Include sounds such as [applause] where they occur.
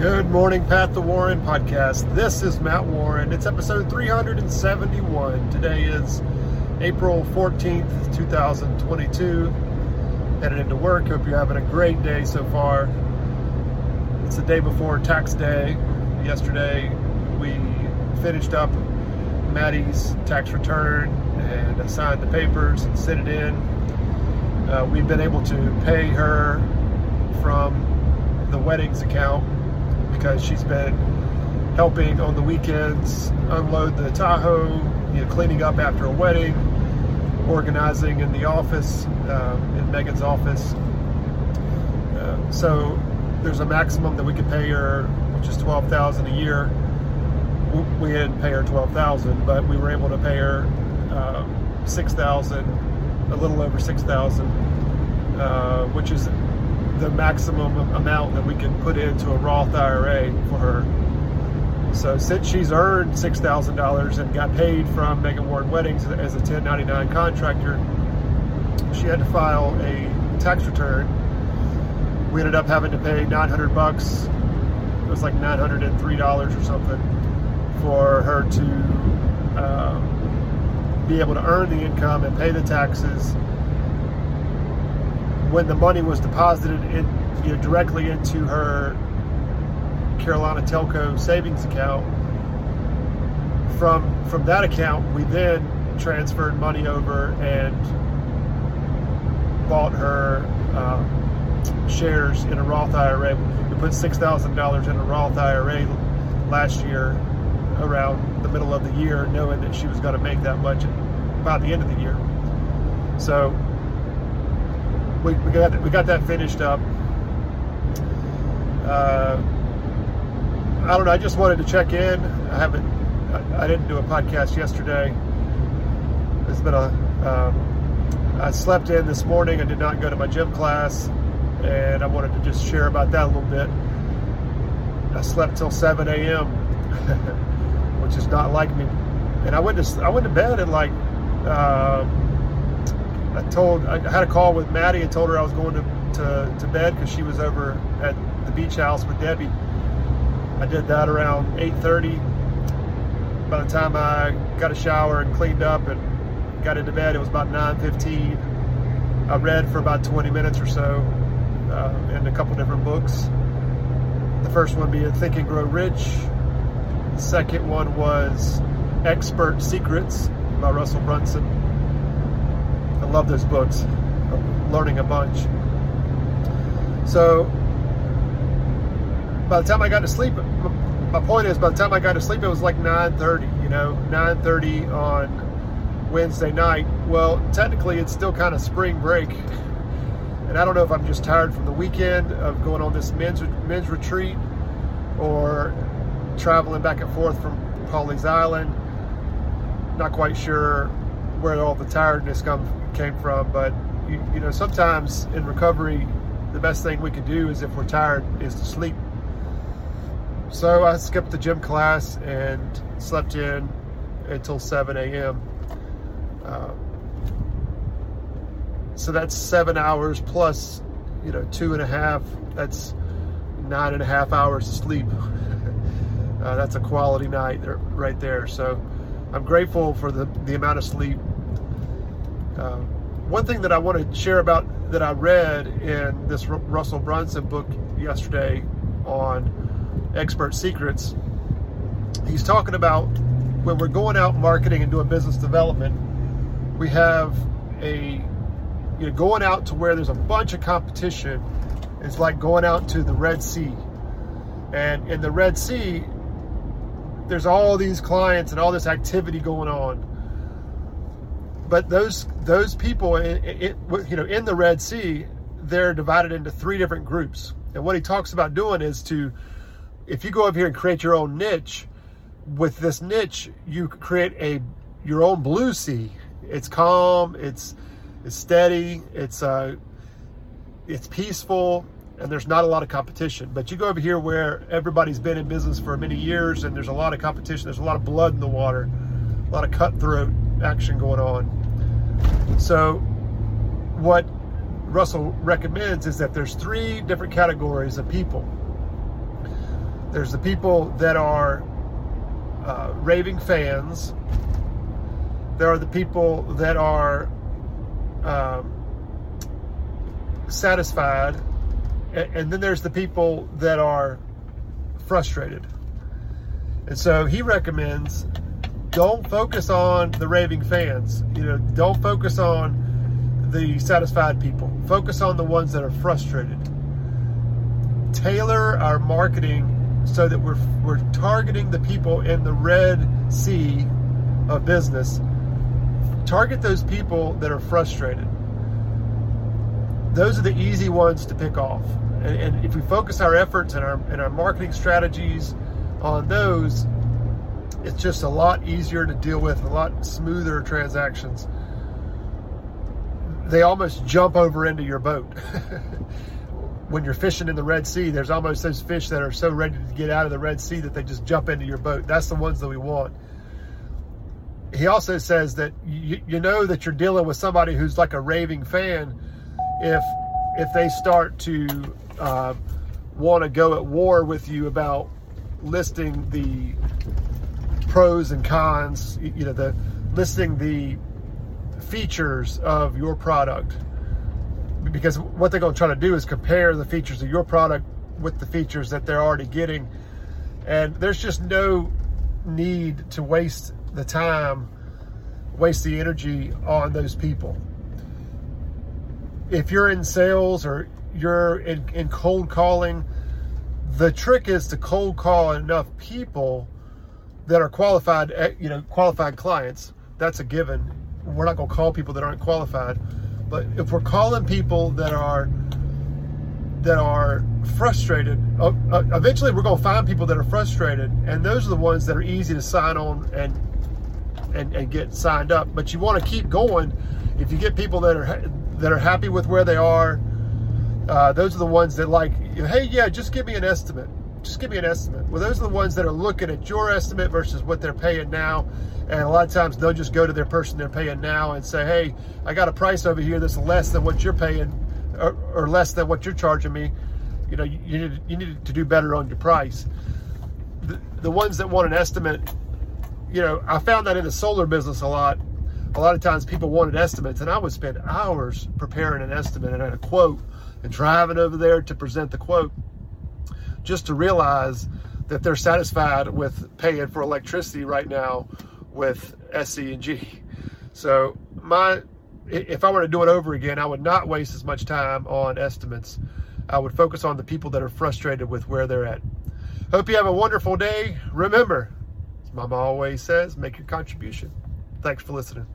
Good morning, Pat the Warren podcast. This is Matt Warren. It's episode 371. Today is April 14th, 2022. Headed into work. Hope you're having a great day so far. It's the day before tax day. Yesterday, we finished up Maddie's tax return and signed the papers and sent it in. Uh, we've been able to pay her from the weddings account because she's been helping on the weekends unload the Tahoe, you know, cleaning up after a wedding, organizing in the office, uh, in Megan's office. Uh, so there's a maximum that we could pay her, which is twelve thousand a year. We didn't pay her twelve thousand, but we were able to pay her uh, six thousand, a little over six thousand, uh, which is the maximum amount that we can put into a Roth IRA for her. So since she's earned six thousand dollars and got paid from Megan Warren Weddings as a 1099 contractor, she had to file a tax return. We ended up having to pay 900 bucks. It was like 903 dollars or something for her to uh, be able to earn the income and pay the taxes when the money was deposited in, you know, directly into her Carolina Telco savings account, from from that account we then transferred money over and bought her um, shares in a Roth IRA. We put six thousand dollars in a Roth IRA last year, around the middle of the year, knowing that she was going to make that much by the end of the year. So we, we got we got that finished up. Uh, I don't know. I just wanted to check in. I haven't. I, I didn't do a podcast yesterday. It's been a. Um, I slept in this morning. I did not go to my gym class, and I wanted to just share about that a little bit. I slept till 7 a.m., [laughs] which is not like me. And I went to I went to bed at like. Uh, I told I had a call with Maddie and told her I was going to to, to bed because she was over at the beach house with Debbie. I did that around 8:30. By the time I got a shower and cleaned up and got into bed, it was about 9:15. I read for about 20 minutes or so uh, in a couple different books. The first one being Think and Grow Rich. The second one was Expert Secrets by Russell Brunson love those books. I'm learning a bunch. So by the time I got to sleep, my point is, by the time I got to sleep, it was like 9:30. You know, 9:30 on Wednesday night. Well, technically, it's still kind of spring break, and I don't know if I'm just tired from the weekend of going on this men's men's retreat, or traveling back and forth from Pawleys Island. Not quite sure where all the tiredness comes came from. But you, you know, sometimes in recovery, the best thing we can do is if we're tired is to sleep. So I skipped the gym class and slept in until 7 a.m. Uh, so that's seven hours plus, you know, two and a half. That's nine and a half hours of sleep. [laughs] uh, that's a quality night there, right there. So I'm grateful for the, the amount of sleep uh, one thing that I want to share about that I read in this R- Russell Brunson book yesterday on expert secrets, he's talking about when we're going out marketing and doing business development, we have a you know going out to where there's a bunch of competition. It's like going out to the Red Sea, and in the Red Sea, there's all these clients and all this activity going on but those those people, it, you know, in the Red Sea, they're divided into three different groups. And what he talks about doing is to, if you go over here and create your own niche, with this niche, you create a your own blue sea. It's calm. It's it's steady. It's uh, it's peaceful, and there's not a lot of competition. But you go over here where everybody's been in business for many years, and there's a lot of competition. There's a lot of blood in the water, a lot of cutthroat action going on. So, what Russell recommends is that there's three different categories of people. There's the people that are uh, raving fans. There are the people that are um, satisfied. And, and then there's the people that are frustrated. And so he recommends don't focus on the raving fans. You know, don't focus on the satisfied people. Focus on the ones that are frustrated. Tailor our marketing so that we're we're targeting the people in the red sea of business. Target those people that are frustrated. Those are the easy ones to pick off. And, and if we focus our efforts and our and our marketing strategies on those, it's just a lot easier to deal with, a lot smoother transactions. They almost jump over into your boat. [laughs] when you're fishing in the Red Sea, there's almost those fish that are so ready to get out of the Red Sea that they just jump into your boat. That's the ones that we want. He also says that you, you know that you're dealing with somebody who's like a raving fan if if they start to uh, want to go at war with you about listing the pros and cons, you know, the listing the features of your product. Because what they're going to try to do is compare the features of your product with the features that they're already getting. And there's just no need to waste the time, waste the energy on those people. If you're in sales or you're in, in cold calling, the trick is to cold call enough people that are qualified, eh, you know, qualified clients. That's a given. We're not going to call people that aren't qualified, but if we're calling people that are that are frustrated, uh, uh, eventually we're going to find people that are frustrated, and those are the ones that are easy to sign on and and, and get signed up. But you want to keep going. If you get people that are that are happy with where they are, uh, those are the ones that like, hey, yeah, just give me an estimate just give me an estimate. Well, those are the ones that are looking at your estimate versus what they're paying now. And a lot of times they'll just go to their person they're paying now and say, hey, I got a price over here that's less than what you're paying or, or less than what you're charging me. You know, you, you, need, you need to do better on your price. The, the ones that want an estimate, you know, I found that in the solar business a lot. A lot of times people wanted estimates, and I would spend hours preparing an estimate and a quote and driving over there to present the quote just to realize that they're satisfied with paying for electricity right now with SCE&G. So my, if I were to do it over again, I would not waste as much time on estimates. I would focus on the people that are frustrated with where they're at. Hope you have a wonderful day. Remember, as Mama always says, make your contribution. Thanks for listening.